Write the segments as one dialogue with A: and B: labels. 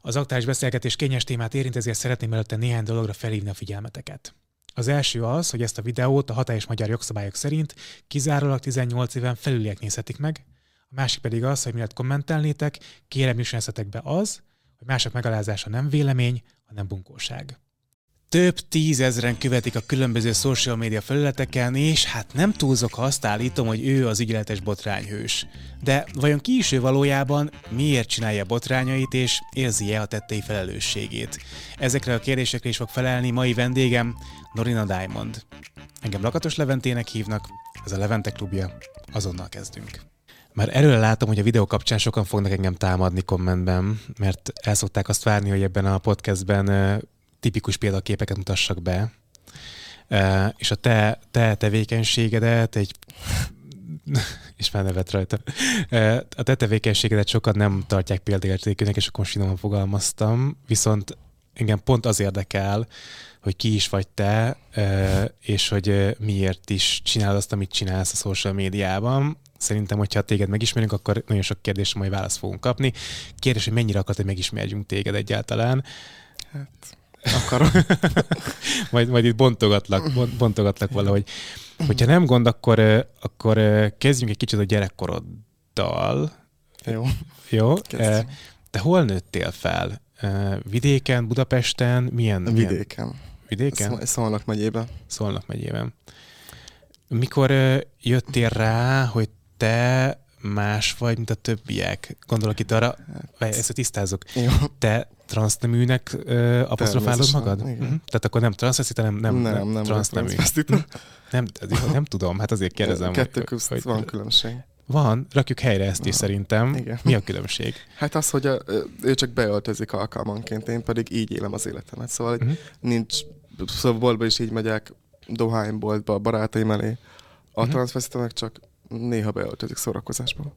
A: Az aktuális beszélgetés kényes témát érint, ezért szeretném előtte néhány dologra felhívni a figyelmeteket. Az első az, hogy ezt a videót a hatályos magyar jogszabályok szerint kizárólag 18 éven felüliek nézhetik meg, a másik pedig az, hogy miért kommentelnétek, kérem jussanak be az, hogy mások megalázása nem vélemény, hanem bunkóság. Több tízezren követik a különböző social media felületeken, és hát nem túlzok, ha azt állítom, hogy ő az ügyeletes botrányhős. De vajon ki is ő valójában, miért csinálja botrányait, és érzi-e a tettei felelősségét? Ezekre a kérdésekre is fog felelni mai vendégem, Norina Diamond. Engem Lakatos Leventének hívnak, ez a Levente klubja, azonnal kezdünk. Már előre látom, hogy a videó kapcsán sokan fognak engem támadni kommentben, mert el szokták azt várni, hogy ebben a podcastben tipikus példaképeket mutassak be, és a te, te tevékenységedet egy és már nevet rajta. A te tevékenységedet sokan nem tartják példaértékűnek, és akkor finoman fogalmaztam, viszont engem pont az érdekel, hogy ki is vagy te, és hogy miért is csinálod azt, amit csinálsz a social médiában. Szerintem, hogyha téged megismerünk, akkor nagyon sok kérdésre majd választ fogunk kapni. Kérdés, hogy mennyire akarod, hogy megismerjünk téged egyáltalán.
B: Hát, akarom.
A: majd, majd itt bontogatlak, bontogatlak valahogy. Hogyha nem gond, akkor, akkor kezdjünk egy kicsit a gyerekkoroddal.
B: Jó.
A: Jó? Kezdjünk. Te hol nőttél fel? Vidéken, Budapesten? Milyen?
B: Vidéken.
A: Milyen? Vidéken?
B: Szolnok megyében.
A: Szolnok megyében. Mikor jöttél rá, hogy te más vagy, mint a többiek? Gondolok itt arra, hát, ezt tisztázok.
B: Jó.
A: Te transzneműnek uh, apostrofálod magad?
B: Igen. Uh-huh.
A: Tehát akkor nem transzveszita, nem, nem,
B: nem, nem, nem
A: transznemű. Nem, nem tudom, hát azért kérdezem.
B: Kettő közt hogy, van különbség.
A: Van, rakjuk helyre ezt is szerintem.
B: Igen.
A: Mi a különbség?
B: Hát az, hogy a, ő csak beöltözik alkalmanként, én pedig így élem az életemet. Szóval uh-huh. nincs, szóval boltba is így megyek, dohányboltba, barátaim elé. A uh-huh. meg csak néha beöltözik szórakozásból.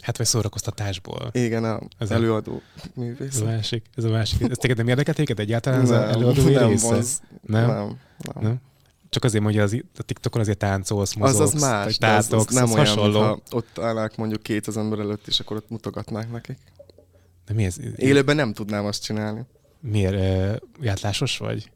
A: Hát vagy szórakoztatásból.
B: Igen, a ez előadó a, művész.
A: Ez a másik, ez a másik. Ez téged nem érdekel téged egyáltalán nem, az előadó
B: nem
A: része?
B: Vonz, nem? Nem, nem. nem?
A: Csak azért mondja, az, a TikTokon azért táncolsz, mozogsz,
B: az, az más,
A: tátogsz,
B: az, az nem
A: az
B: olyan,
A: hasonló.
B: Ha ott állnák mondjuk 2000 ember előtt, és akkor ott mutogatnák nekik.
A: De mi ez?
B: Élőben nem tudnám azt csinálni.
A: Miért? E, játlásos vagy?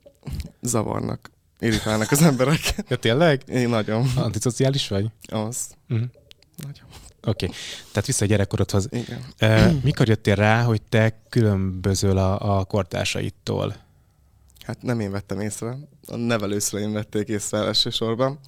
B: Zavarnak. Irritálnak az emberek.
A: Ja, tényleg?
B: Én nagyon.
A: Antiszociális vagy?
B: Az.
A: Uh-huh.
B: Nagyon.
A: Oké, okay. tehát vissza a gyerekkorodhoz.
B: Igen.
A: Uh, mikor jöttél rá, hogy te különbözöl a, a kortársaitól?
B: Hát nem én vettem észre. A nevelőszüleim vették észre elsősorban.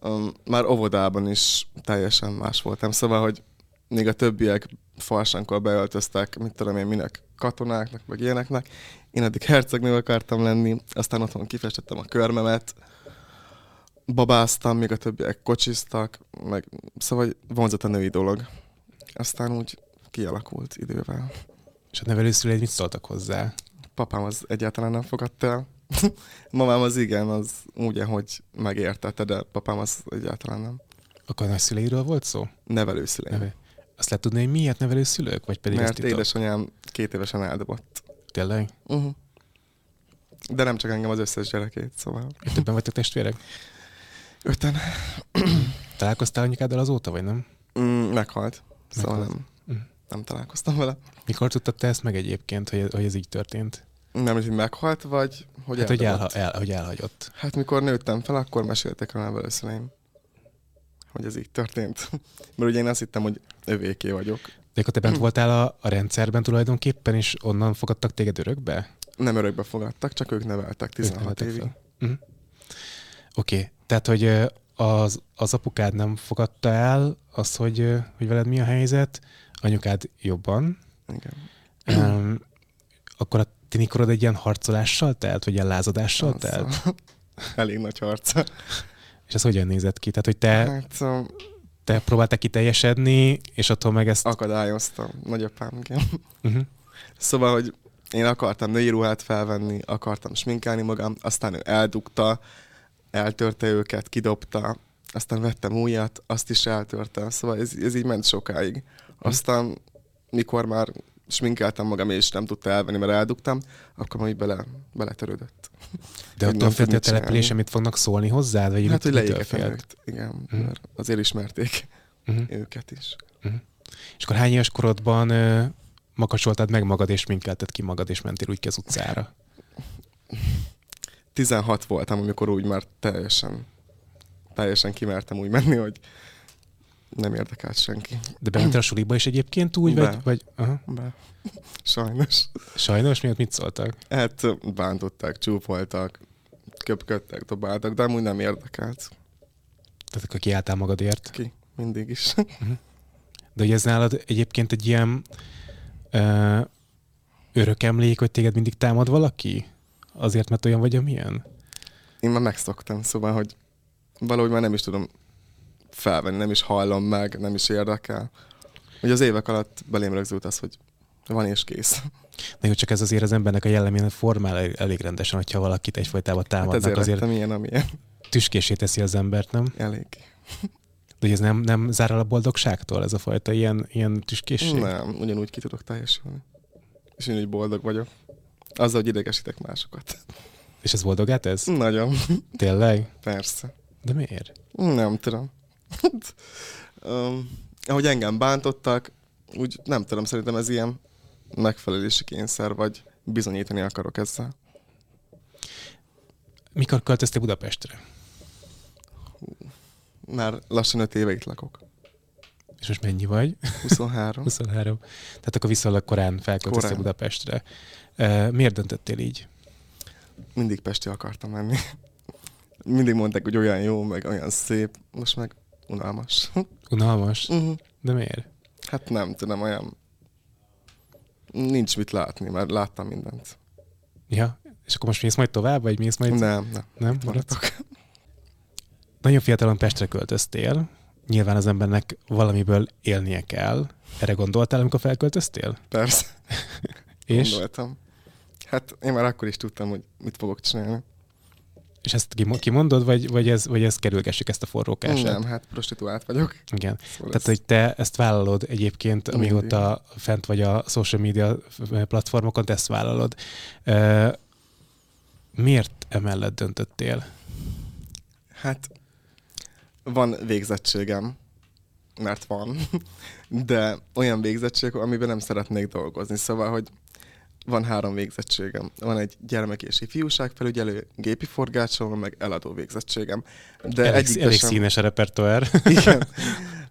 B: Um, már óvodában is teljesen más voltam. Szóval, hogy még a többiek falsankor beöltöztek, mit tudom én, minek katonáknak, meg ilyeneknek. Én eddig hercegnő akartam lenni, aztán otthon kifestettem a körmemet, babáztam, még a többiek kocsiztak, meg szóval vonzott a női dolog. Aztán úgy kialakult idővel.
A: És a nevelőszüleid mit szóltak hozzá?
B: Papám az egyáltalán nem fogadta el. Mamám az igen, az úgy, hogy megértette, de papám az egyáltalán nem.
A: Akkor a nagyszüleiről volt szó?
B: Nevelőszüleim. Neve.
A: Azt lehet tudni, hogy miért nevelőszülők? Vagy pedig
B: Mert édesanyám két évesen eldobott.
A: Tényleg?
B: Uh-huh. De nem csak engem, az összes gyerekét, szóval.
A: Többen vagytok testvérek?
B: Öten.
A: Találkoztál anyukáddal azóta, vagy nem?
B: Mm, meghalt. Szóval meghalt. nem, mm. nem találkoztam vele.
A: Mikor tudtad te ezt meg egyébként, hogy, hogy ez így történt?
B: Nem, hogy meghalt, vagy hogy
A: hát, hogy, elha- el, hogy elhagyott.
B: Hát mikor nőttem fel, akkor meséltek rá előszüleim, hogy ez így történt. Mert ugye én azt hittem, hogy övéké vagyok.
A: De akkor te bent voltál a, a rendszerben tulajdonképpen, és onnan fogadtak téged örökbe?
B: Nem örökbe fogadtak, csak ők neveltek 16 ők évig.
A: Uh-huh. Oké, okay. tehát hogy az, az apukád nem fogadta el azt, hogy, hogy veled mi a helyzet, anyukád jobban.
B: Igen.
A: Um, akkor a tinikorod egy ilyen harcolással telt, vagy ilyen lázadással az telt?
B: Elég nagy harca.
A: És ez hogyan nézett ki? Tehát, hogy te,
B: hát, um,
A: te próbáltál kiteljesedni, és attól meg ezt...
B: Akadályoztam, nagyapám, igen. Uh-huh. Szóval, hogy én akartam női ruhát felvenni, akartam sminkálni magam, aztán ő eldugta, eltörte őket, kidobta, aztán vettem újat, azt is eltörte, szóval ez, ez így ment sokáig. Aztán, mikor már sminkeltem magam, és nem tudta elvenni, mert eldugtam, akkor majd bele, beletörődött.
A: De féltél a település, amit fognak szólni hozzád? Vagy
B: hát, hogy leégetem. Igen, uh-huh. mert azért ismerték uh-huh. őket is.
A: Uh-huh. És akkor hány éves korodban uh, makacsoltad meg magad, és minkelted ki magad, és mentél úgy ki az utcára?
B: 16 voltam, amikor úgy már teljesen, teljesen kimertem úgy menni, hogy nem érdekelt senki.
A: De bementél a suliba is egyébként úgy?
B: Be.
A: Vagy, vagy aha.
B: Be. Sajnos.
A: Sajnos miatt mit szóltak?
B: Hát bántották, csúfoltak, köpködtek, dobáltak, de amúgy nem érdekelt.
A: Tehát akkor kiálltál magadért.
B: Ki? Mindig is.
A: De hogy ez nálad egyébként egy ilyen ö, örök emlék, hogy téged mindig támad valaki? Azért, mert olyan vagy, amilyen?
B: Én már megszoktam, szóval, hogy valahogy már nem is tudom felvenni, nem is hallom meg, nem is érdekel. Hogy az évek alatt belém rögzült az, hogy van és kész.
A: Na jó, csak ez azért az embernek a jellemén formál elég, rendesen, hogyha valakit egyfolytában
B: Hát
A: támadnak,
B: ezért
A: azért
B: ilyen, amilyen.
A: tüskésé teszi az embert, nem?
B: Elég.
A: De ez nem, nem zár el a boldogságtól, ez a fajta ilyen, ilyen tüskészség?
B: Nem, ugyanúgy ki tudok teljesülni. És én úgy boldog vagyok. Azzal, hogy idegesítek másokat.
A: És ez boldogát ez?
B: Nagyon.
A: Tényleg?
B: Persze.
A: De miért?
B: Nem tudom. Um, ahogy engem bántottak, úgy nem tudom, szerintem ez ilyen megfelelési kényszer, vagy bizonyítani akarok ezzel.
A: Mikor költöztél Budapestre?
B: Már lassan öt éve itt lakok.
A: És most mennyi vagy?
B: 23.
A: 23. Tehát akkor viszonylag korán felköltöztél
B: Korán.
A: Budapestre. Miért döntöttél így?
B: Mindig Pesti akartam menni. Mindig mondták, hogy olyan jó, meg olyan szép. Most meg unalmas.
A: Unalmas?
B: Mhm.
A: De miért?
B: hát nem tudom, olyan... Nincs mit látni, mert láttam mindent.
A: Ja, és akkor most mész majd tovább, vagy mész majd...
B: Nem, nem.
A: Nem? Maradsz?
B: Maradok.
A: Nagyon fiatalon Pestre költöztél. Nyilván az embernek valamiből élnie kell. Erre gondoltál, amikor felköltöztél?
B: Persze.
A: És,
B: Gondoltam. Hát én már akkor is tudtam, hogy mit fogok csinálni.
A: És ezt kim- kimondod, vagy, vagy, ez, vagy ezt kerülgessük, ezt a forrókását?
B: Nem, hát prostituált vagyok.
A: Igen.
B: Szóval
A: Tehát,
B: ez-
A: hogy te ezt vállalod egyébként, amióta fent vagy a social media platformokon, te ezt vállalod. Miért emellett döntöttél?
B: Hát van végzettségem, mert van, de olyan végzettség, amiben nem szeretnék dolgozni. Szóval, hogy van három végzettségem. Van egy gyermek és ifjúság felügyelő, gépi forgácsoló, meg eladó végzettségem. De
A: elég,
B: egyikben
A: elég
B: sem...
A: színes a repertoár.
B: Igen.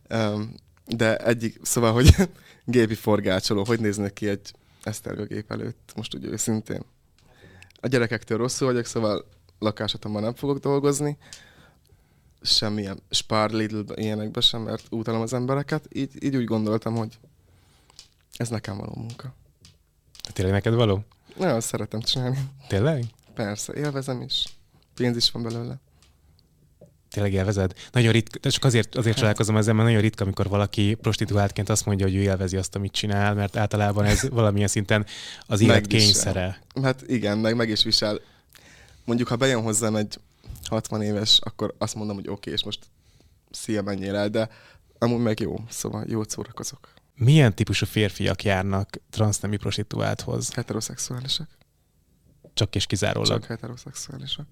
B: Um, de egyik, szóval, hogy gépi forgácsoló, hogy néznek ki egy esztergőgép előtt, most úgy őszintén. A gyerekektől rosszul vagyok, szóval lakáshatomban nem fogok dolgozni, semmilyen spár Lidl ilyenekbe sem, mert útalom az embereket. Így, így úgy gondoltam, hogy ez nekem való munka.
A: Tényleg neked való?
B: Nagyon szeretem csinálni.
A: Tényleg?
B: Persze, élvezem is. Pénz is van belőle.
A: Tényleg élvezed? Nagyon ritka, csak azért, azért találkozom ezzel, mert nagyon ritka, amikor valaki prostituáltként azt mondja, hogy ő élvezi azt, amit csinál, mert általában ez valamilyen szinten az élet kényszere.
B: Hát igen, meg meg is visel. Mondjuk, ha bejön hozzám egy 60 éves, akkor azt mondom, hogy oké, okay, és most szia, menjél el, de amúgy meg jó, szóval jót szórakozok.
A: Milyen típusú férfiak járnak transznemű prostituálthoz?
B: Heteroszexuálisak.
A: Csak és kizárólag.
B: Csak heteroszexuálisak.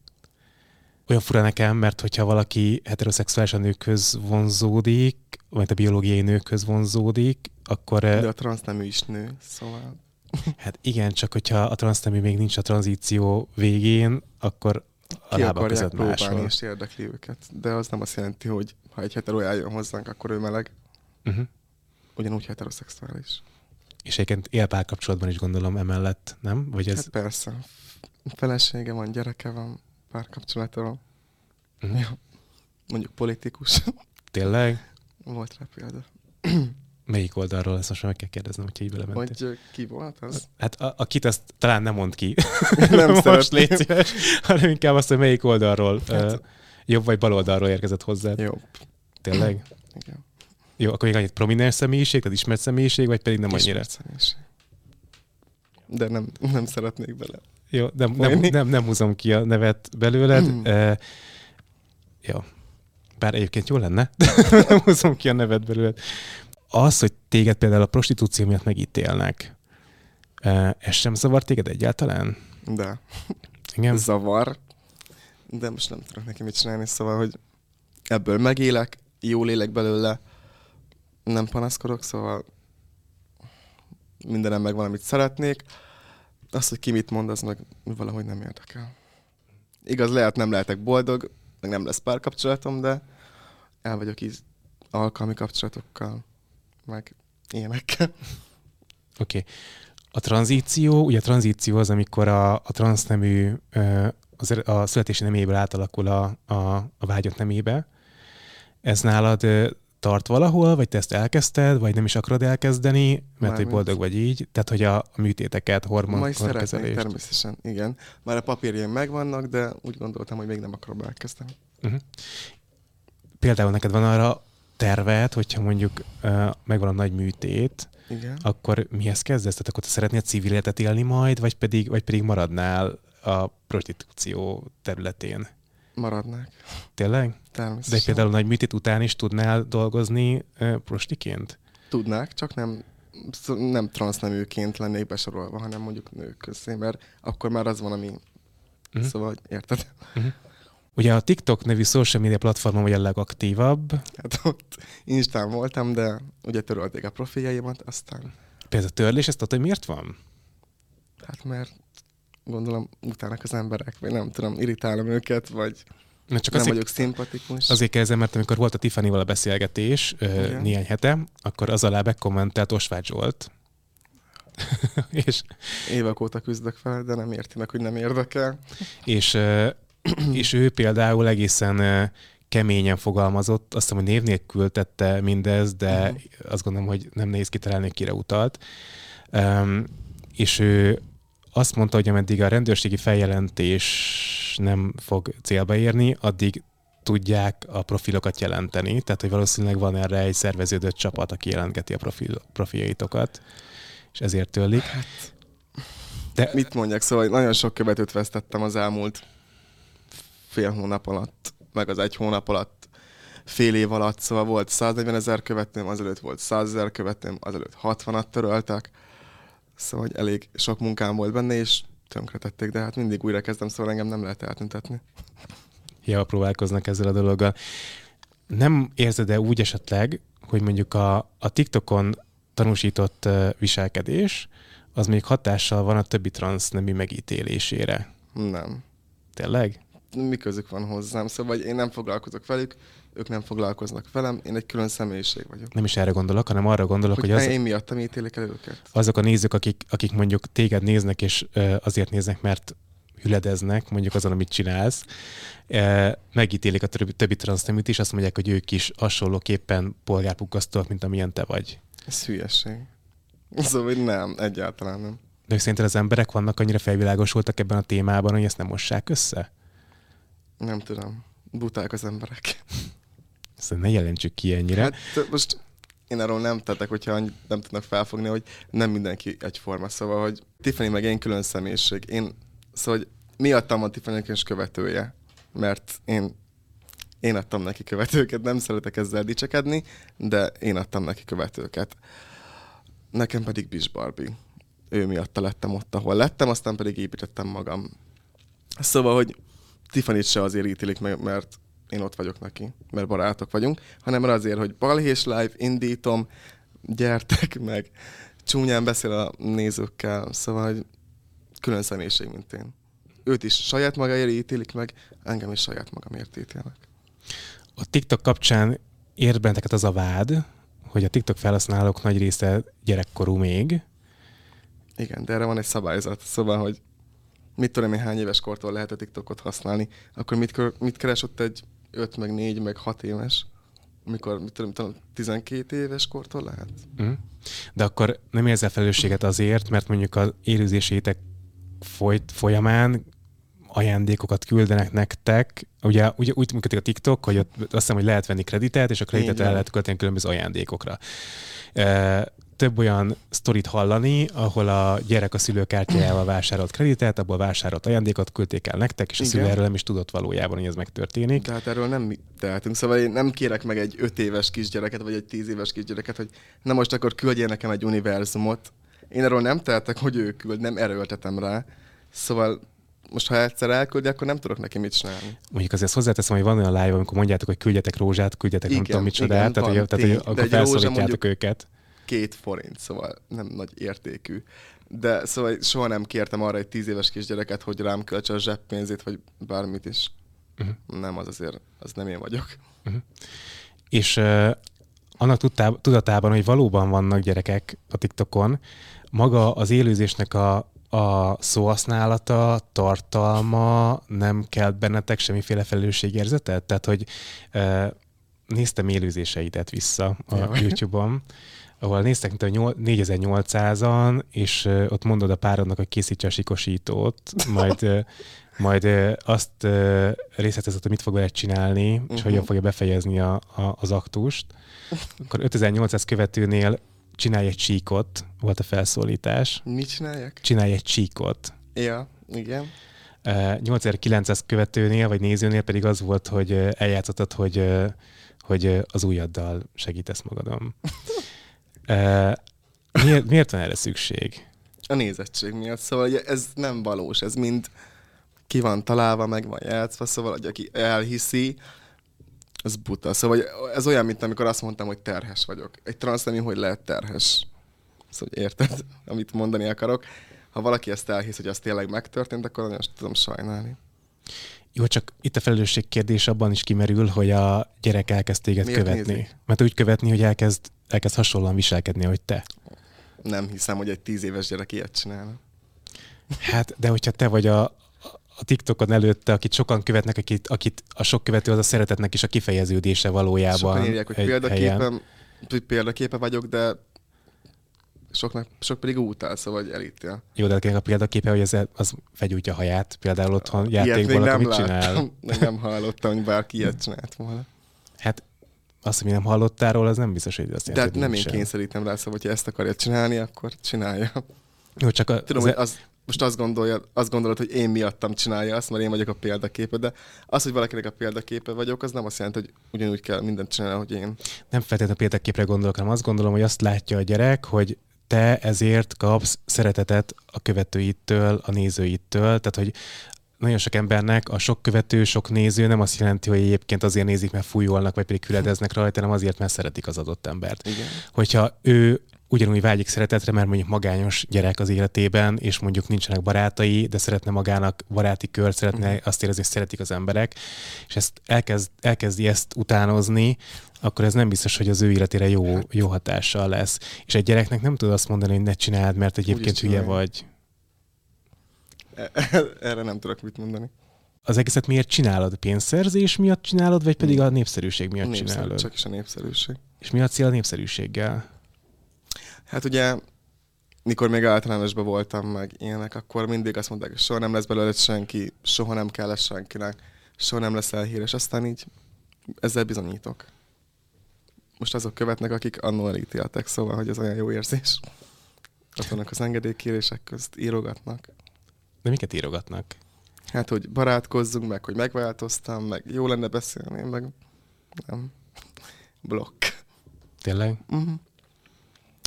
A: Olyan fura nekem, mert hogyha valaki heteroszexuális a nőkhöz vonzódik, vagy a biológiai nőkhöz vonzódik, akkor
B: De a transznemű is nő, szóval
A: hát igen, csak hogyha a transznemű még nincs a tranzíció végén, akkor a
B: ki
A: lába
B: akarják próbálni,
A: máshol.
B: és érdekli őket. De az nem azt jelenti, hogy ha egy hetero eljön hozzánk, akkor ő meleg.
A: Uh-huh.
B: Ugyanúgy heteroszexuális.
A: És egyébként él párkapcsolatban is gondolom emellett, nem? Vagy ez...
B: Hát persze. Felesége van, gyereke van, párkapcsolata van.
A: uh-huh.
B: Ja. Mondjuk politikus.
A: Tényleg?
B: Volt rá példa.
A: Melyik oldalról? Ezt most meg kell kérdeznem, hogyha így belementél.
B: Hogy ki volt az?
A: Hát a, akit azt talán nem mond ki.
B: Nem
A: most
B: szeretném.
A: légy szíves, hanem inkább azt, hogy melyik oldalról,
B: Hát-
A: hát... jobb vagy bal oldalról érkezett hozzá.
B: Jó.
A: Tényleg?
B: Igen.
A: Jó, akkor még annyit prominens személyiség, tehát ismert személyiség, vagy pedig nem annyira?
B: Ismert személyiség. De nem, nem szeretnék bele.
A: Jó, nem, nem,
B: Folyni?
A: nem, nem húzom ki a nevet belőled.
B: Mm.
A: uh, jó. Bár egyébként jó lenne, nem húzom ki a nevet belőled. Az, hogy téged például a prostitúció miatt megítélnek, uh, ez sem zavar téged egyáltalán?
B: De
A: Igen?
B: zavar. De most nem tudok neki mit csinálni, szóval, hogy ebből megélek, jól élek belőle, nem panaszkodok, szóval mindenem meg valamit szeretnék. Azt, hogy ki mit mond, az meg valahogy nem érdekel. Igaz, lehet nem lehetek boldog, meg nem lesz párkapcsolatom, de el vagyok így alkalmi kapcsolatokkal, meg ilyenekkel.
A: Oké. Okay. A tranzíció, ugye a tranzíció az, amikor a, a transznemű az, er, a születési neméből átalakul a, a, a vágyott nemébe. Ez nálad tart valahol, vagy te ezt elkezdted, vagy nem is akarod elkezdeni, mert Már hogy boldog vagy így, tehát hogy a, a műtéteket, hormon,
B: Majd szeretnék természetesen, igen. Már a papírjaim megvannak, de úgy gondoltam, hogy még nem akarom elkezdeni. Uh-huh.
A: Például neked van arra terved, hogyha mondjuk uh, megvan a nagy műtét,
B: igen.
A: akkor mihez kezdesz? Tehát akkor te szeretnél civil életet élni majd, vagy pedig, vagy pedig maradnál a prostitúció területén?
B: Maradnák.
A: Tényleg?
B: Természetesen.
A: De például nagy műtét után is tudnál dolgozni uh, prostiként?
B: Tudnák, csak nem nem transzneműként lennék besorolva, hanem mondjuk nők közé, mert akkor már az van, ami... Uh-huh. Szóval, érted? Uh-huh.
A: Ugye a TikTok nevű social media platformon vagy a legaktívabb.
B: Hát ott Instán voltam, de ugye törölték a profiljaimat, aztán...
A: Például a törlés, ezt tudod, hogy miért van?
B: Hát mert gondolom utána az emberek, vagy nem tudom, irritálom őket, vagy Na csak nem azért, vagyok szimpatikus.
A: Azért kezdem, mert amikor volt a Tiffany-val a beszélgetés Igen. néhány hete, akkor az alá bekommentelt Osvágy Zsolt.
B: és... Évek óta küzdök fel, de nem érti meg, hogy nem érdekel.
A: És, és ő például egészen keményen fogalmazott, azt hiszem, hogy név nélkül tette mindez, de uh-huh. azt gondolom, hogy nem nehéz kitalálni, kire utalt. Um, és ő azt mondta, hogy ameddig a rendőrségi feljelentés nem fog célba érni, addig tudják a profilokat jelenteni, tehát hogy valószínűleg van erre egy szerveződött csapat, aki jelentgeti a profil, profiljaitokat, és ezért tőlik. Hát,
B: De... Mit mondjak, szóval nagyon sok követőt vesztettem az elmúlt fél hónap alatt, meg az egy hónap alatt, fél év alatt, szóval volt 140 ezer követőm, azelőtt volt 100 ezer követőm, azelőtt 60-at töröltek, Szóval hogy elég sok munkám volt benne, és tönkretették, de hát mindig újra kezdem, szóval engem nem lehet eltüntetni.
A: Ja, próbálkoznak ezzel a dologgal. Nem érzed-e úgy esetleg, hogy mondjuk a, a TikTokon tanúsított viselkedés, az még hatással van a többi transznemű megítélésére?
B: Nem.
A: Tényleg?
B: Mi közük van hozzám, szóval én nem foglalkozok velük, ők nem foglalkoznak velem, én egy külön személyiség vagyok.
A: Nem is erre gondolok, hanem arra gondolok, hogy,
B: hogy az... Én miattam ítélik el őket.
A: Azok a nézők, akik, akik mondjuk téged néznek, és azért néznek, mert hüledeznek, mondjuk azon, amit csinálsz, megítélik a többi, többi transzneműt is, azt mondják, hogy ők is hasonlóképpen polgárpukkasztóak, mint amilyen te vagy.
B: Ez hülyeség. Szóval nem, egyáltalán nem.
A: De szerinted az emberek vannak annyira felvilágosultak ebben a témában, hogy ezt nem mossák össze?
B: Nem tudom. Buták az emberek.
A: Ezt ne jelentsük ki ennyire. Hát
B: most én arról nem tettek, hogyha nem tudnak felfogni, hogy nem mindenki egyforma. Szóval, hogy Tiffany meg én külön személyiség. Én, szóval, hogy miattam a Tiffany is követője, mert én én adtam neki követőket, nem szeretek ezzel dicsekedni, de én adtam neki követőket. Nekem pedig Bis Barbie. Ő miatta lettem ott, ahol lettem, aztán pedig építettem magam. Szóval, hogy Tiffany se azért ítélik meg, mert én ott vagyok neki, mert barátok vagyunk, hanem azért, hogy balhés live, indítom, gyertek meg, csúnyán beszél a nézőkkel, szóval hogy külön személyiség, mint én. Őt is saját magáért ítélik meg, engem is saját magamért ítélnek.
A: A TikTok kapcsán ért benneteket az a vád, hogy a TikTok felhasználók nagy része gyerekkorú még.
B: Igen, de erre van egy szabályzat, szóval, hogy mit tudom én hány éves kortól lehet a TikTokot használni, akkor mit, mit keres ott egy 5, meg 4, meg 6 éves, amikor, mit tudom, tudom 12 éves kortól lehet. Mm.
A: De akkor nem érzel felelősséget azért, mert mondjuk az élőzésétek folyt, folyamán ajándékokat küldenek nektek. Ugye, ugye úgy működik a TikTok, hogy ott azt hiszem, hogy lehet venni kreditet, és a kreditet el lehet költeni különböző ajándékokra több olyan sztorit hallani, ahol a gyerek a szülőkártyájával vásárolt kreditet, abból vásárolt ajándékot küldték el nektek, és a szülő erről nem is tudott valójában, hogy ez megtörténik.
B: Tehát erről nem tehetünk. Szóval én nem kérek meg egy öt éves kisgyereket, vagy egy tíz éves kisgyereket, hogy na most akkor küldjél nekem egy univerzumot. Én erről nem tehetek, hogy ő küld, nem erőltetem rá. Szóval most ha egyszer elküldi, akkor nem tudok neki mit csinálni.
A: Mondjuk azért azt hogy van olyan live, amikor mondjátok, hogy küldjetek rózsát, küldjetek igen, nem tudom micsodát, tehát, hogy, tehát, hogy akkor felszólítjátok őket
B: két forint, szóval nem nagy értékű. De szóval soha nem kértem arra egy tíz éves kisgyereket, hogy rám költse a zseppénzét, vagy bármit is. Uh-huh. Nem, az azért, az nem én vagyok. Uh-huh.
A: És uh, annak tudatában, hogy valóban vannak gyerekek a TikTokon, maga az élőzésnek a, a szóhasználata, tartalma nem kelt bennetek semmiféle felelősségérzetet? Tehát, hogy uh, néztem élőzéseidet vissza a YouTube-on, ahol néztek, mint a 4800-an, és ott mondod a párodnak, hogy készítse a sikosítót, majd, majd azt részletezett, hogy mit fog vele csinálni, uh-huh. és mhm. hogyan fogja befejezni a, a, az aktust. Akkor 5800 követőnél csinálj egy csíkot, volt a felszólítás.
B: Mit csináljak?
A: Csinálj egy csíkot.
B: Ja, igen.
A: 8900 követőnél, vagy nézőnél pedig az volt, hogy eljátszottad, hogy, hogy az ujjaddal segítesz magadon. miért, miért van erre szükség?
B: A nézettség miatt. Szóval ez nem valós, ez mind ki van találva, meg van játszva, szóval hogy aki elhiszi, az buta. Szóval ez olyan, mint amikor azt mondtam, hogy terhes vagyok. Egy transznemű, hogy lehet terhes. Szóval érted, amit mondani akarok. Ha valaki ezt elhisz, hogy az tényleg megtörtént, akkor nagyon tudom sajnálni.
A: Jó, csak itt a felelősség kérdés abban is kimerül, hogy a gyerek elkezd téged Miért követni. Nézik? Mert úgy követni, hogy elkezd, elkezd hasonlóan viselkedni, hogy te.
B: Nem hiszem, hogy egy tíz éves gyerek ilyet csinálna.
A: Hát, de hogyha te vagy a, a TikTokon előtte, akit sokan követnek, akit, akit a sok követő az a szeretetnek is a kifejeződése valójában. Sokan
B: írják, hogy példaképen, példaképe vagyok, de soknak, sok pedig utál, szóval hogy elítél.
A: Jó, de a példaképe, hogy az, az fegyújtja a haját, például otthon játékban,
B: nem
A: mit csinál.
B: nem hallottam, hogy bárki ilyet csinált volna.
A: Hát azt, hogy nem hallottál róla, az nem biztos, hogy azt
B: jelenti, De nem én kényszerítem rá, szóval, hogyha ezt akarja csinálni, akkor csinálja.
A: Jó, csak a,
B: Tudom, az, hogy az, most azt, gondolja, azt gondolod, hogy én miattam csinálja azt, mert én vagyok a példaképe, de az, hogy valakinek a példaképe vagyok, az nem azt jelenti, hogy ugyanúgy kell mindent csinálni, hogy én.
A: Nem feltétlenül a példaképre gondolok, hanem azt gondolom, hogy azt látja a gyerek, hogy te ezért kapsz szeretetet a követőittől, a nézőittől, tehát hogy nagyon sok embernek a sok követő, sok néző nem azt jelenti, hogy egyébként azért nézik, mert fújolnak, vagy pedig küledeznek rajta, hanem azért, mert szeretik az adott embert. Igen. Hogyha ő ugyanúgy vágyik szeretetre, mert mondjuk magányos gyerek az életében, és mondjuk nincsenek barátai, de szeretne magának baráti kör, szeretne uh-huh. azt érezni, hogy szeretik az emberek, és ezt elkezd, elkezdi ezt utánozni, akkor ez nem biztos, hogy az ő életére jó, hát. jó hatással lesz. És egy gyereknek nem tud azt mondani, hogy ne csináld, mert egyébként hülye vagy.
B: Erre nem tudok mit mondani.
A: Az egészet miért csinálod? Pénzszerzés miatt csinálod, vagy pedig a népszerűség miatt Népszerű, csinálod?
B: Csak is a népszerűség.
A: És mi a cél a népszerűséggel?
B: Hát ugye, mikor még általánosban voltam meg ilyenek, akkor mindig azt mondták, hogy soha nem lesz belőle senki, soha nem kell lesz senkinek, soha nem lesz elhíres. Aztán így ezzel bizonyítok. Most azok követnek, akik annól elítéltek, szóval, hogy ez olyan jó érzés. Ott vannak az engedélykérések közt, írogatnak.
A: De miket írogatnak?
B: Hát, hogy barátkozzunk, meg hogy megváltoztam, meg jó lenne beszélni, meg nem. Blokk.
A: Tényleg?
B: Uh-huh.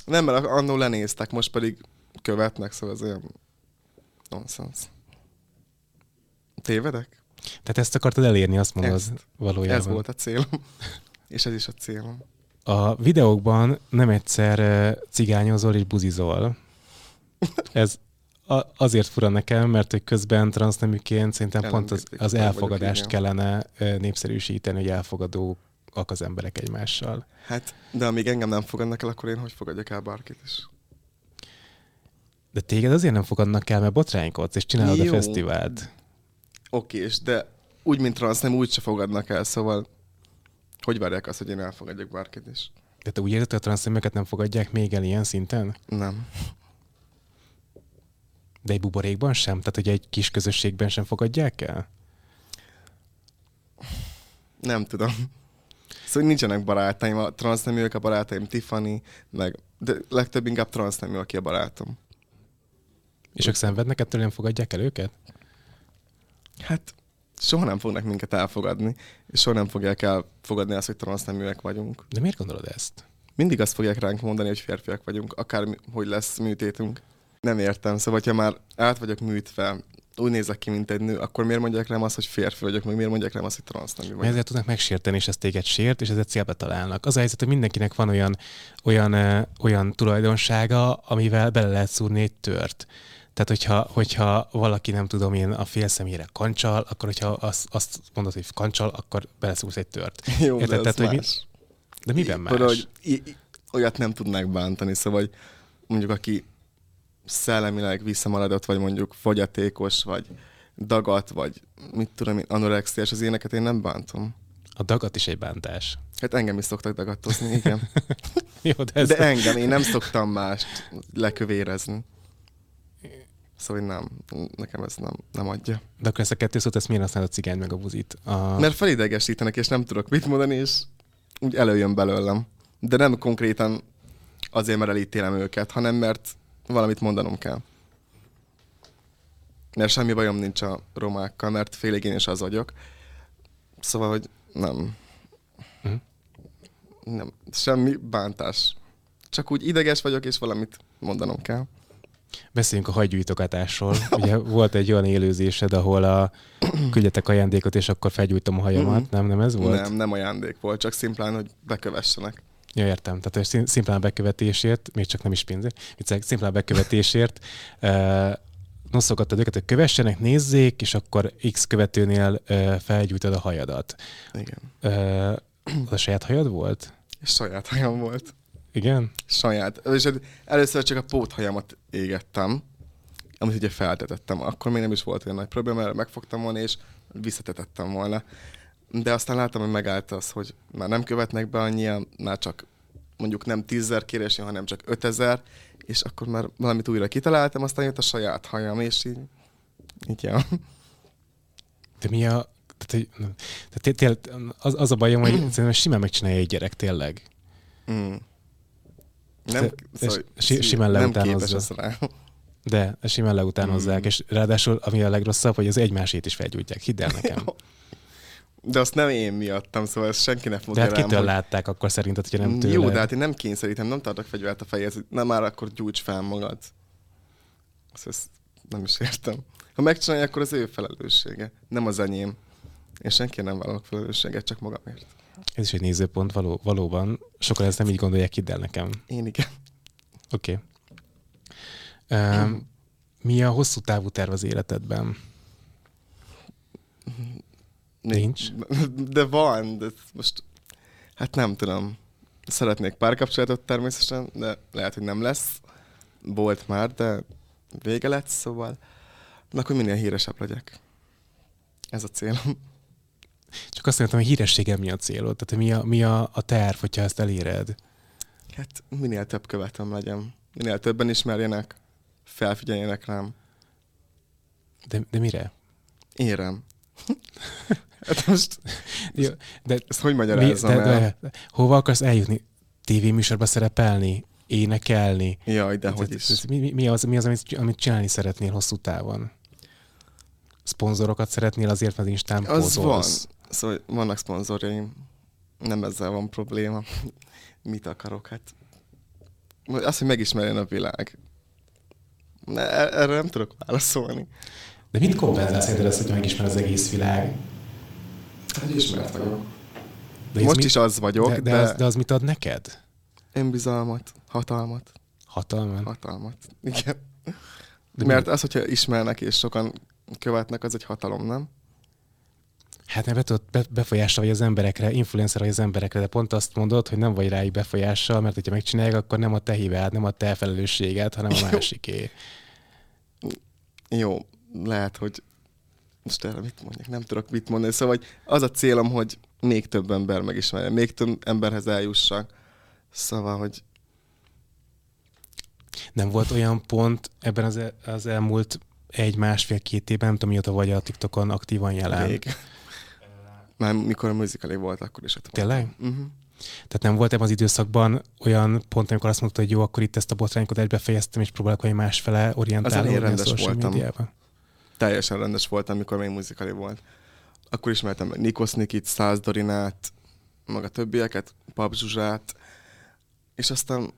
B: Nem, mert annól lenéztek, most pedig követnek, szóval ez olyan nonsens. Tévedek?
A: Tehát ezt akartad elérni, azt mondod ezt, valójában.
B: Ez volt a célom. És ez is a célom.
A: A videókban nem egyszer cigányozol és buzizol. Ez azért fura nekem, mert hogy közben transzneműként szerintem Ellen, pont az, az elfogadást kellene népszerűsíteni, hogy elfogadók az emberek egymással.
B: Hát, de amíg engem nem fogadnak el, akkor én hogy fogadjak el bárkit is?
A: De téged azért nem fogadnak el, mert botránykodsz, és csinálod Jó. a fesztivált.
B: Oké, és de úgy, mint transz, nem úgy se fogadnak el, szóval hogy várják azt, hogy én elfogadjak bárkit is?
A: De te úgy érzed, hogy a transzneműeket nem fogadják még el ilyen szinten?
B: Nem.
A: De egy buborékban sem? Tehát, hogy egy kis közösségben sem fogadják el?
B: Nem tudom. Szóval nincsenek barátaim, a transzneműek a barátaim, Tiffany, meg de legtöbb inkább transznemű, aki a barátom.
A: És ők szenvednek ettől, nem fogadják el őket?
B: Hát soha nem fognak minket elfogadni, és soha nem fogják elfogadni azt, hogy transzneműek vagyunk.
A: De miért gondolod ezt?
B: Mindig azt fogják ránk mondani, hogy férfiak vagyunk, akár hogy lesz műtétünk. Nem értem, szóval ha már át vagyok műtve, úgy nézek ki, mint egy nő, akkor miért mondják rám azt, hogy férfi vagyok, meg miért mondják rám azt, hogy transznemű vagyok?
A: ezért tudnak megsérteni, és ez téged sért, és ezért célba találnak. Az a helyzet, hogy mindenkinek van olyan, olyan, olyan tulajdonsága, amivel bele lehet szúrni egy tört. Tehát, hogyha, hogyha valaki, nem tudom én, a fél személyre kancsal, akkor hogyha azt, azt mondod, hogy kancsal, akkor beleszúrsz egy tört.
B: Jó,
A: Érted?
B: de
A: Tehát, hogy mi-. De miben más?
B: Hogy olyat nem tudnák bántani, szóval hogy mondjuk aki szellemileg visszamaradott, vagy mondjuk fogyatékos, vagy dagat, vagy mit tudom én, anorexiás, az éneket én nem bántom.
A: A dagat is egy bántás.
B: Hát engem is szoktak dagadtozni, igen.
A: Jó, de ez...
B: De engem, én nem szoktam mást lekövérezni. Szóval nem, nekem ez nem, nem adja.
A: De akkor ezt a kettő szót, ezt miért használod a cigány meg a buzit? A...
B: Mert felidegesítenek, és nem tudok mit mondani, és úgy előjön belőlem. De nem konkrétan azért, mert elítélem őket, hanem mert valamit mondanom kell. Mert semmi bajom nincs a romákkal, mert félig én is az vagyok. Szóval, hogy nem.
A: Mhm.
B: Nem, semmi bántás. Csak úgy ideges vagyok, és valamit mondanom kell.
A: Beszéljünk a hagygyújtogatásról. Ugye volt egy olyan élőzésed, ahol a küldjetek ajándékot, és akkor felgyújtom a hajamat.
B: Mhm.
A: Nem, nem ez volt?
B: Nem, nem ajándék volt, csak szimplán, hogy bekövessenek.
A: Ja, értem. Tehát hogy szim- szimplán bekövetésért, még csak nem is pénzért, szimplán bekövetésért uh, noszogattad őket, hogy kövessenek, nézzék, és akkor X követőnél uh, felgyújtad a hajadat.
B: Igen.
A: Uh, az a saját hajad volt?
B: Saját hajam volt.
A: Igen?
B: Saját. És először csak a póthajamat égettem, amit ugye feltetettem. Akkor még nem is volt olyan nagy probléma, mert megfogtam volna, és visszatetettem volna. De aztán láttam, hogy megállt az, hogy már nem követnek be annyian, már csak mondjuk nem tízzer kérés, hanem csak ötezer, és akkor már valamit újra kitaláltam, aztán jött a saját hajam, és így, így ja.
A: De mi a... Tehát, tehát té- tényleg az, az a bajom, hogy szerintem simán megcsinálja egy gyerek, tényleg.
B: Mm. Nem,
A: Te- te si- simán
B: nem
A: leutánozza. De simán leutánozzák,
B: Mm.
A: és ráadásul ami a legrosszabb, hogy az egymásét is felgyújtják. Hidd el nekem.
B: De azt nem én miattam, szóval ezt senki ne
A: De
B: fogja
A: hát
B: rám,
A: kitől
B: hogy-
A: látták akkor szerinted, hogyha nem tőle?
B: Jó, de hát én nem kényszerítem, nem tartok fegyvert a fejhez, hogy nem már akkor gyújts fel magad. Ezt, ezt nem is értem. Ha megcsinálja, akkor az ő felelőssége, nem az enyém. Én senki nem vállalok felelősséget, csak magamért.
A: Ez is egy nézőpont, való, valóban. Sokan ezt nem így gondolják, hidd el nekem.
B: Én igen.
A: Oké. Okay. Um, mi a hosszú távú terv az életedben? Nincs?
B: De van, de most hát nem tudom. Szeretnék párkapcsolatot természetesen, de lehet, hogy nem lesz. Volt már, de vége lett, szóval na, akkor minél híresebb legyek. Ez a célom.
A: Csak azt mondtam, hogy hírességem mi a célod? Tehát mi a, mi a, a terv, hogyha ezt eléred?
B: Hát minél több követem legyen. Minél többen ismerjenek, felfigyeljenek rám.
A: De, de mire?
B: Érem. Hát most
A: Jó, de,
B: ezt hogy
A: mi,
B: magyarázzam
A: de,
B: el?
A: de, de, hova akarsz eljutni? Tévéműsorba szerepelni? Énekelni?
B: Jaj, de
A: Ez-
B: hogy
A: ez-
B: is.
A: ez Mi, mi, mi, az, mi az, amit, amit csinálni szeretnél hosszú távon? Szponzorokat szeretnél azért, mert Instán
B: Az van.
A: pózolsz?
B: Szóval vannak szponzorjaim. Nem ezzel van probléma. Mit akarok? Hát azt, hogy megismerjen a világ. Erre nem tudok válaszolni.
A: De mit kompenzál szerinted ez, hogy megismer az egész világ?
B: Ismert vagyok.
A: De
B: Most
A: mi-
B: is az vagyok,
A: de,
B: de,
A: de, az, de az mit ad neked?
B: önbizalmat, hatalmat,
A: Hatalman?
B: hatalmat. Igen.
A: De
B: Mert
A: mi?
B: az, hogyha ismernek és sokan követnek, az egy hatalom, nem?
A: Hát be tudod, be, befolyással vagy az emberekre, influencer vagy az emberekre, de pont azt mondod, hogy nem vagy rájuk befolyással, mert hogyha megcsinálják, akkor nem a te hibád, nem a te felelősséged, hanem a másiké.
B: Jó, lehet, hogy most erre mit mondjak, nem tudok mit mondani. Szóval hogy az a célom, hogy még több ember megismerje, még több emberhez eljussak. Szóval, hogy
A: Nem volt olyan pont ebben az, el- az elmúlt egy, másfél, két évben, nem tudom, mióta vagy a TikTokon aktívan jelen.
B: rég. Már mikor a musical volt, akkor is.
A: Tényleg?
B: Uh-huh.
A: Tehát nem volt ebben az időszakban olyan pont, amikor azt mondtad, hogy jó, akkor itt ezt a botrányokat befejeztem, és próbálok valami másfele orientálni a
B: rendes
A: social
B: voltam.
A: médiában.
B: Teljesen rendes voltam, amikor még musical volt. Akkor ismertem meg Nikos Nikit, Száz Dorinát, meg a többieket, Pap Zsuzsát, és aztán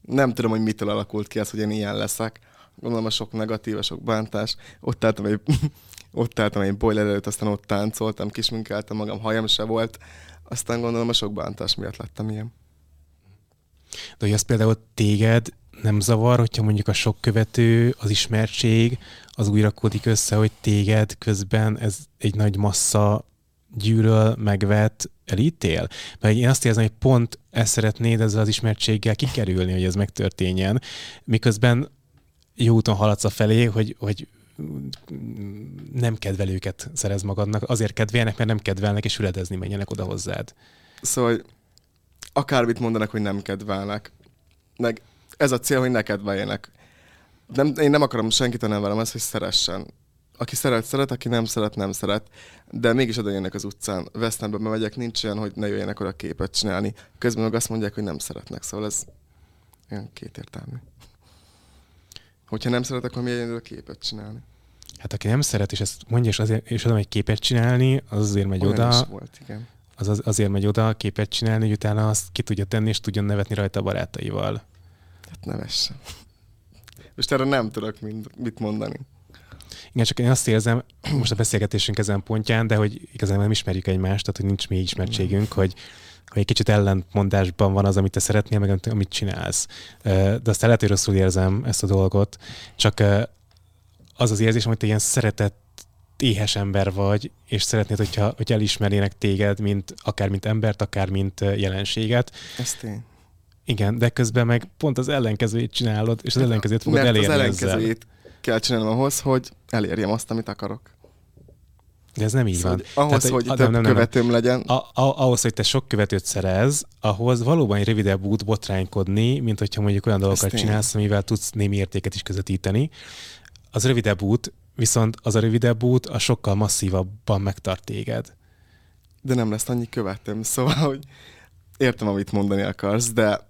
B: nem tudom, hogy mitől alakult ki az, hogy én ilyen leszek, Gondolom a sok negatív, a sok bántás. Ott álltam egy, ott álltam egy boiler előtt, aztán ott táncoltam, kisminkeltem magam, hajam se volt. Aztán gondolom a sok bántás miatt lettem ilyen.
A: De hogy az például téged nem zavar, hogyha mondjuk a sok követő, az ismertség, az újra kódik össze, hogy téged közben ez egy nagy massza gyűlöl, megvet, elítél? Mert én azt érzem, hogy pont ezt szeretnéd ezzel az ismertséggel kikerülni, hogy ez megtörténjen, miközben jó úton haladsz a felé, hogy, hogy nem kedvelőket szerez magadnak, azért kedvelnek, mert nem kedvelnek, és üledezni menjenek oda hozzád.
B: Szóval akármit mondanak, hogy nem kedvelnek. Meg ez a cél, hogy ne kedveljenek. Nem, én nem akarom senkit nem velem ezt, hogy szeressen. Aki szeret, szeret, aki nem szeret, nem szeret. De mégis oda jönnek az utcán. Vesztembe megyek, nincs olyan, hogy ne jöjjenek oda képet csinálni. Közben meg azt mondják, hogy nem szeretnek. Szóval ez olyan kétértelmű. Hogyha nem szeret, akkor miért jön oda képet csinálni?
A: Hát aki nem szeret, és ezt mondja, és, azért, és oda megy képet csinálni, az azért megy
B: Olyan
A: oda,
B: volt, igen.
A: az, az azért megy oda képet csinálni, hogy utána azt ki tudja tenni, és tudjon nevetni rajta a barátaival.
B: Hát nevessen. Most erre nem tudok mind, mit mondani.
A: Igen, csak én azt érzem, most a beszélgetésünk ezen pontján, de hogy igazán nem ismerjük egymást, tehát hogy nincs mély ismertségünk, hogy, hogy egy kicsit ellentmondásban van az, amit te szeretnél, meg amit csinálsz. De azt lehet, hogy rosszul érzem ezt a dolgot, csak az az érzés, hogy te ilyen szeretett éhes ember vagy, és szeretnéd, hogyha, hogy elismernének téged, mint, akár mint embert, akár mint jelenséget.
B: Ez tény.
A: Igen, de közben meg pont az ellenkezőjét csinálod, és az ellenkezőjét fogod
B: Mert
A: elérni
B: az
A: ezzel.
B: ellenkezőjét kell csinálnom ahhoz, hogy elérjem azt, amit akarok.
A: De ez nem így
B: Szóval,
A: van.
B: ahhoz,
A: Tehát,
B: hogy
A: nem,
B: több
A: nem, nem, nem.
B: követőm legyen,
A: A, a, ahhoz, hogy te sok követőt szerez, ahhoz valóban egy rövidebb út botránykodni, mint hogyha mondjuk olyan dolgokat
B: tény.
A: csinálsz, amivel tudsz némi értéket is közvetíteni. Az rövidebb út, viszont az a rövidebb út a sokkal masszívabban megtart téged.
B: de nem lesz annyi követőm. Szóval, hogy értem, amit mondani akarsz, de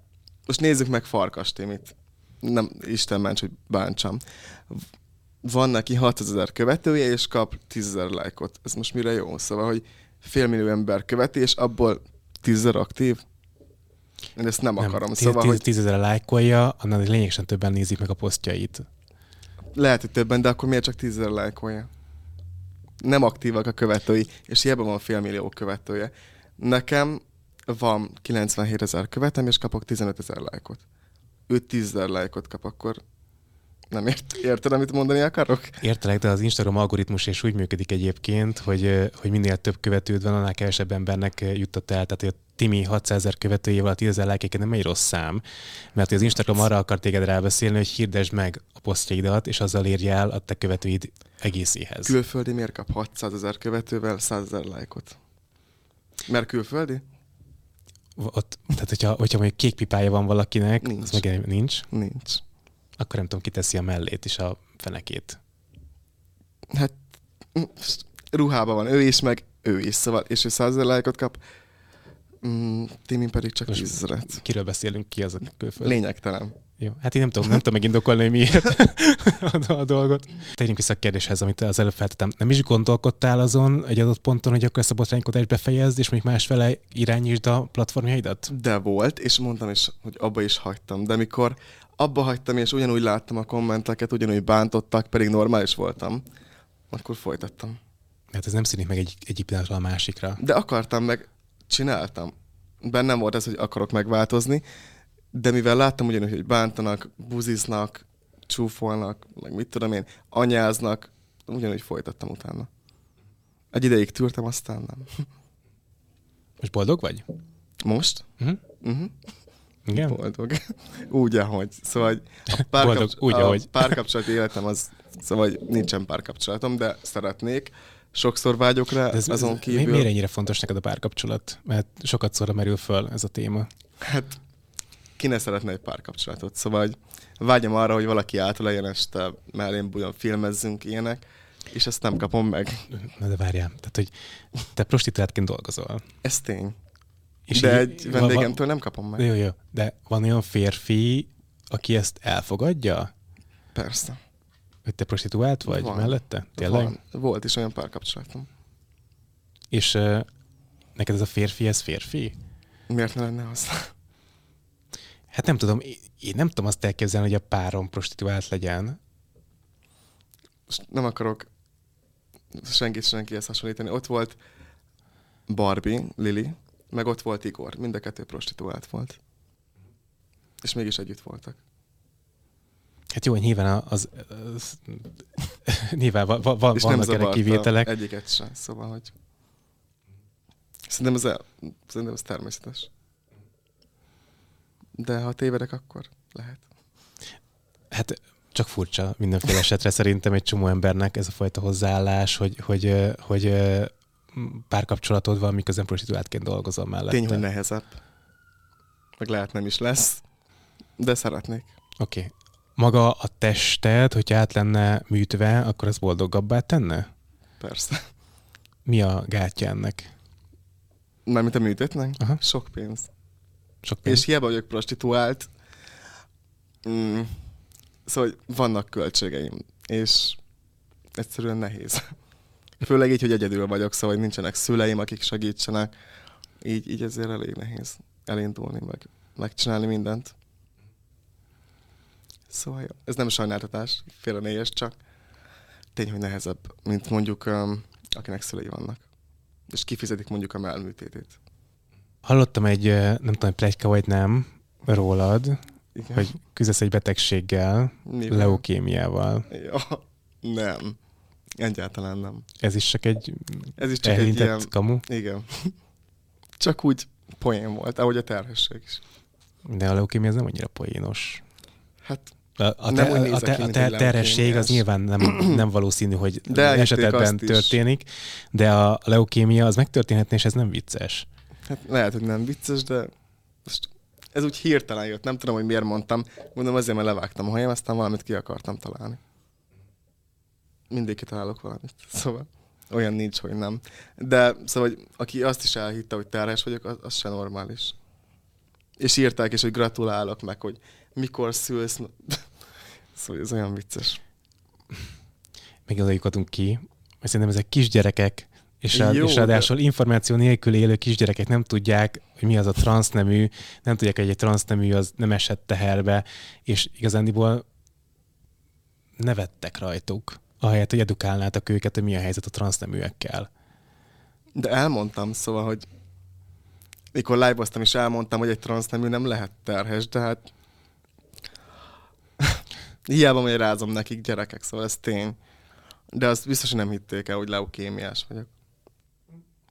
B: most nézzük meg Farkas Timit. Nem, Isten ments, hogy bántsam. Van neki 600 ezer követője, és kap 10 ezer lájkot. Ez most mire jó? Szóval, hogy félmillió ember követi, és abból 10 ezer aktív? Én ezt nem, nem akarom.
A: tíz-
B: Szóval,
A: tíz-
B: hogy
A: tízezer lájkolja, annál lényegesen többen nézik meg a posztjait.
B: lehet, hogy többen, de akkor miért csak 10 ezer lájkolja? Nem aktívak a követői, és hiába van félmillió követője. Nekem van 97 ezer követem, és kapok 15 ezer lájkot. Ő 10 ezer lájkot kap, akkor nem ért, érted, amit mondani akarok?
A: Értelek, de az Instagram algoritmus is úgy működik egyébként, hogy, hogy minél több követőd van, annál kevesebb embernek juttat el. Tehát hogy a Timi 600 ezer követőjével a 10 ezer lájkéket nem egy rossz szám, mert az Instagram arra akar téged rábeszélni, hogy hirdesd meg a posztjaidat, és azzal érje el a te követőid egészéhez.
B: Külföldi miért kap 600 ezer követővel 100 ezer lájkot? Mert külföldi?
A: Ott, tehát hogyha, hogyha mondjuk kék pipája van valakinek,
B: Nincs.
A: az meg nincs,
B: Nincs.
A: akkor nem tudom, kiteszi a mellét és a fenekét.
B: Hát mm, ruhában van ő is, meg ő is, szóval, és ő 100 ezer lájkot kap, mm, Timi pedig csak
A: Most
B: 10 ezeret.
A: Kiről beszélünk, ki az a külföld?
B: Lényegtelen.
A: Jó, hát én nem tudom, nem tudom megindokolni, hogy miért a, a dolgot. Térjünk vissza a kérdéshez, amit az előbb feltettem. Nem is gondolkodtál azon egy adott ponton, hogy akkor ezt a botránykodást befejezd, és mondjuk másfele irányítsd a platformjaidat?
B: De volt, és mondtam is, hogy abba is hagytam. De mikor abba hagytam, és ugyanúgy láttam a kommenteket, ugyanúgy bántottak, pedig normális voltam, akkor folytattam.
A: Hát ez nem szűnik meg egy, egy pillanatra a másikra.
B: De akartam, meg csináltam. Bennem volt ez, hogy akarok megváltozni, de mivel láttam ugyanúgy, hogy bántanak, buziznak, csúfolnak, meg mit tudom én, anyáznak, ugyanúgy folytattam utána. Egy ideig tűrtem, aztán nem.
A: Most boldog vagy?
B: Most?
A: Uh-huh.
B: Uh-huh.
A: Igen?
B: Boldog. Úgy, ahogy. Szóval a,
A: Boldog, úgy,
B: a
A: ahogy.
B: párkapcsolati életem az, szóval nincsen párkapcsolatom, de szeretnék. Sokszor vágyok rá,
A: De ez,
B: azon kívül.
A: miért ennyire fontos neked a párkapcsolat? Mert sokat szóra merül föl ez a téma.
B: Hát ki ne szeretne egy párkapcsolatot? Szóval hogy vágyom arra, hogy valaki átöleljen este, mellém bújjon, filmezzünk ilyenek, és ezt nem kapom meg.
A: Na de várjál, tehát hogy te prostituáltként dolgozol.
B: Ez tény.
A: És
B: de
A: így-
B: egy vendégemtől nem kapom meg.
A: Jó, jó, de van olyan férfi, aki ezt elfogadja?
B: Persze.
A: Hogy te prostituált vagy
B: Van.
A: mellette? Tényleg?
B: Van. Volt is olyan párkapcsolatom.
A: És uh, neked ez a férfi, ez férfi?
B: Miért ne lenne az?
A: Hát nem tudom, én- nem tudom azt elképzelni, hogy a párom prostituált legyen.
B: nem akarok senkit senkihez hasonlítani. Ott volt Barbie, Lili, meg ott volt Igor. Mind a kettő prostituált volt. És mégis együtt voltak.
A: Hát jó, nyilván az, az nyilván va, va,
B: És nem
A: vannak erre kivételek.
B: egyiket sem, szóval, hogy szerintem ez, el, szerintem ez természetes. De ha tévedek, akkor lehet.
A: Hát csak furcsa mindenféle esetre szerintem egy csomó embernek ez a fajta hozzáállás, hogy, hogy, hogy ö, párkapcsolatod van, miközben prostituáltként dolgozol mellette.
B: Tény, hogy nehezebb. Meg lehet nem is lesz, de szeretnék.
A: Oké. Okay. Maga a tested, hogyha át lenne műtve, akkor ez boldogabbá tenne?
B: Persze.
A: Mi a gátja ennek?
B: Mármint a műtétnek?
A: Aha.
B: Sok pénz.
A: Sok pénz?
B: És hiába vagyok prostituált, mm, szóval vannak költségeim, és egyszerűen nehéz. Főleg így, hogy egyedül vagyok, szóval hogy nincsenek szüleim, akik segítsenek. Így, így ezért elég nehéz elindulni, meg megcsinálni mindent. Szóval jó. ez nem sajnáltatás, félrenéjes, csak tény, hogy nehezebb, mint mondjuk um, akinek szülei vannak. És kifizetik mondjuk a melműtétét.
A: Hallottam egy, nem tudom, plegyka vagy nem, rólad,
B: Igen.
A: hogy küzdesz egy betegséggel,
B: Mivel?
A: leukémiával.
B: Ja, nem. Egyáltalán nem.
A: Ez is csak egy
B: Ez is csak egy ilyen...
A: kamu,
B: Igen. Csak úgy poén volt, ahogy a terhesség is.
A: de a leukémia ez nem annyira poénos.
B: Hát
A: A, a,
B: Nem
A: te, a, te,
B: ki,
A: a
B: egy
A: terhesség az nyilván nem, nem valószínű, hogy
B: De is.
A: történik, de a leukémia az megtörténhetne, és ez nem vicces.
B: Hát lehet, hogy nem vicces, de most ez úgy hirtelen jött. Nem tudom, hogy miért mondtam. Mondom azért, mert levágtam a hajam, aztán valamit ki akartam találni. Mindig kitalálok valamit. Szóval olyan nincs, hogy nem. De szóval, aki azt is elhitte, hogy terhes vagyok, az, az se normális. És írták is, hogy gratulálok meg, hogy mikor szülsz. Szóval ez olyan vicces.
A: Megadjuk ki, mert szerintem ezek kisgyerekek, és, rá,
B: Jó,
A: és
B: de-
A: ráadásul információ nélkül élő kisgyerekek nem tudják, hogy mi az a transznemű, nem tudják, hogy egy transznemű az nem esett teherbe, és igazándiból nevettek rajtuk, ahelyett, hogy edukálnátok őket, hogy mi a helyzet a transzneműekkel.
B: De elmondtam, szóval, hogy mikor live is elmondtam, hogy egy transznemű nem lehet terhes, de hát hiába magyarázom nekik gyerekek, szóval ez tény. De azt biztos, hogy nem hitték el, hogy leukémiás vagyok.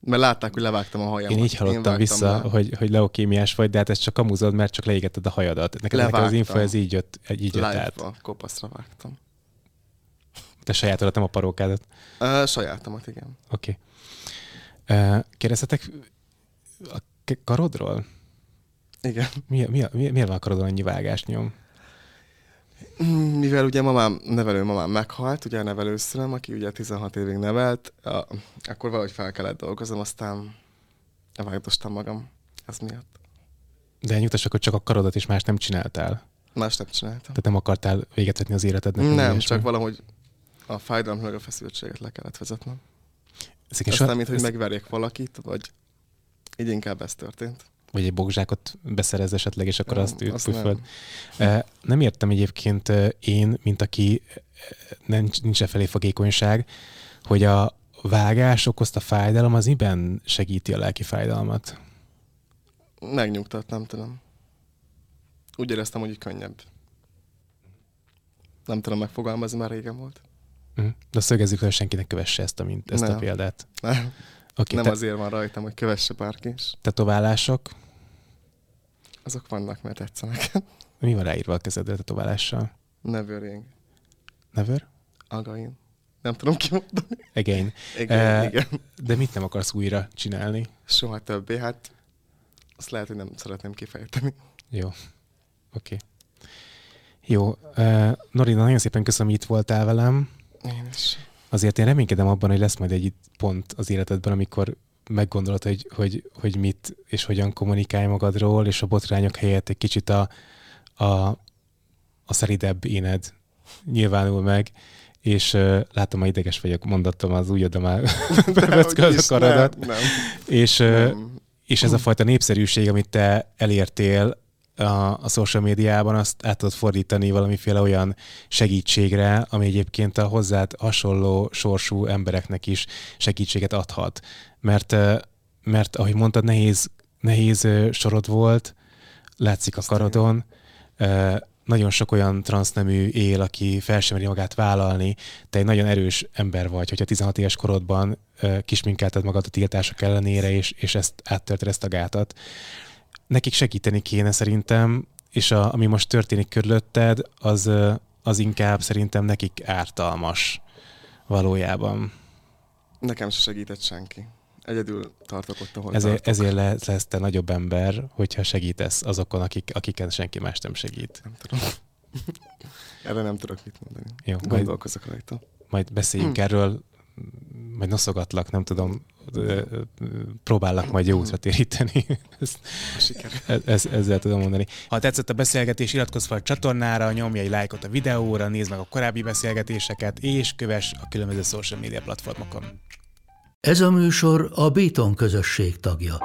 B: Mert látták, hogy levágtam a hajamat.
A: Én így hallottam
B: vágtam
A: vissza,
B: le.
A: hogy, hogy leukémiás vagy, de hát ezt csak kamuzod, mert csak leégetted a hajadat. Neked, neked az
B: Levágtam.
A: info, ez így jött, így jött át.
B: Live-ba kopaszra vágtam.
A: Te sajátodat, nem a parókádat.
B: Uh, sajátomat, igen.
A: Oké. Okay. Kérdezhetek a karodról?
B: Igen.
A: Mi, mi, mi, miért van a karodon annyi vágásnyom?
B: Mivel ugye mamám, nevelő mamám meghalt, ugye a nevelőszülem, aki ugye 16 évig nevelt, a, akkor valahogy fel kellett dolgoznom, aztán vágdostam magam ez miatt.
A: De nyugtass, akkor csak a karodat és más nem csináltál.
B: Más nem csináltam.
A: Tehát nem akartál véget vetni az életednek.
B: Nem, csak valahogy a fájdalom meg a feszültséget le kellett vezetnem.
A: Ezek
B: Ezt
A: is
B: nem, mint hogy
A: ezt-
B: megverjek valakit, vagy így inkább ez történt.
A: Vagy egy bogzsákot beszerez esetleg, és akkor
B: Nem,
A: azt, püföld.
B: nem.
A: Nem. nem értem egyébként én, mint aki eh, nincs, e felé fogékonyság, hogy a vágás okozta fájdalom, az miben segíti a lelki fájdalmat?
B: Megnyugtat, nem tudom. Úgy éreztem, hogy könnyebb. Nem tudom megfogalmazni, már régen volt.
A: Hm. De szögezzük, hogy senkinek kövesse ezt a, mint, ezt a
B: Nem.
A: példát.
B: Nem,
A: Oké,
B: nem
A: te,
B: azért van rajtam, hogy kövesse bárki is.
A: tetoválások.
B: Azok vannak, mert tetszenek.
A: Mi van ráírva a kezedre tetoválással?
B: Nevering,
A: Never?
B: again. Nem tudom kimondani.
A: Again.
B: Igen,
A: Eh,
B: igen.
A: De mit nem akarsz újra csinálni?
B: Soha többé, hát azt lehet, hogy nem szeretném kifejteni.
A: Jó. Oké. Okay. Jó. Uh, Norina, nagyon szépen köszönöm, hogy itt voltál velem.
B: Én is.
A: Azért én reménykedem abban, hogy lesz majd egy pont az életedben, amikor meggondolod, hogy, hogy, hogy mit és hogyan kommunikálj magadról, és a botrányok helyett egy kicsit a, a, a szeridebb éned nyilvánul meg, és uh, látom, hogy ideges vagyok, mondattam az ujjadra már bevöcköd a karadat,
B: Nem, nem,
A: és, uh,
B: nem.
A: és ez a fajta népszerűség, amit te elértél, a, a social médiában, azt át tudod fordítani valamiféle olyan segítségre, ami egyébként a hozzád hasonló sorsú embereknek is segítséget adhat. Mert, mert ahogy mondtad, nehéz, nehéz sorod volt, látszik a karodon, nagyon sok olyan transznemű él, aki fel sem magát vállalni. Te egy nagyon erős ember vagy, hogyha 16 éves korodban kisminkelted magad a tiltások ellenére, és, és ezt áttörted ezt a gátat. Nekik segíteni kéne szerintem, és a, ami most történik körülötted, az, az inkább szerintem nekik ártalmas valójában.
B: Nekem se segített senki egyedül tartok ott, ahol
A: ezért,
B: tartok.
A: Ezért lesz, lesz te nagyobb ember, hogyha segítesz azokon, akik, akiken senki más nem segít.
B: Nem tudom. Erre nem tudok mit mondani.
A: Jó,
B: Gondolkozok majd, rajta.
A: Majd beszéljünk hmm. erről, majd noszogatlak, nem tudom, próbálok majd jó útra téríteni. Ezt, ez, ezzel tudom mondani. Ha tetszett a beszélgetés, iratkozz fel a csatornára, nyomj egy lájkot a videóra, nézd meg a korábbi beszélgetéseket, és kövess a különböző social media platformokon.
C: Ez a műsor a Béton közösség tagja.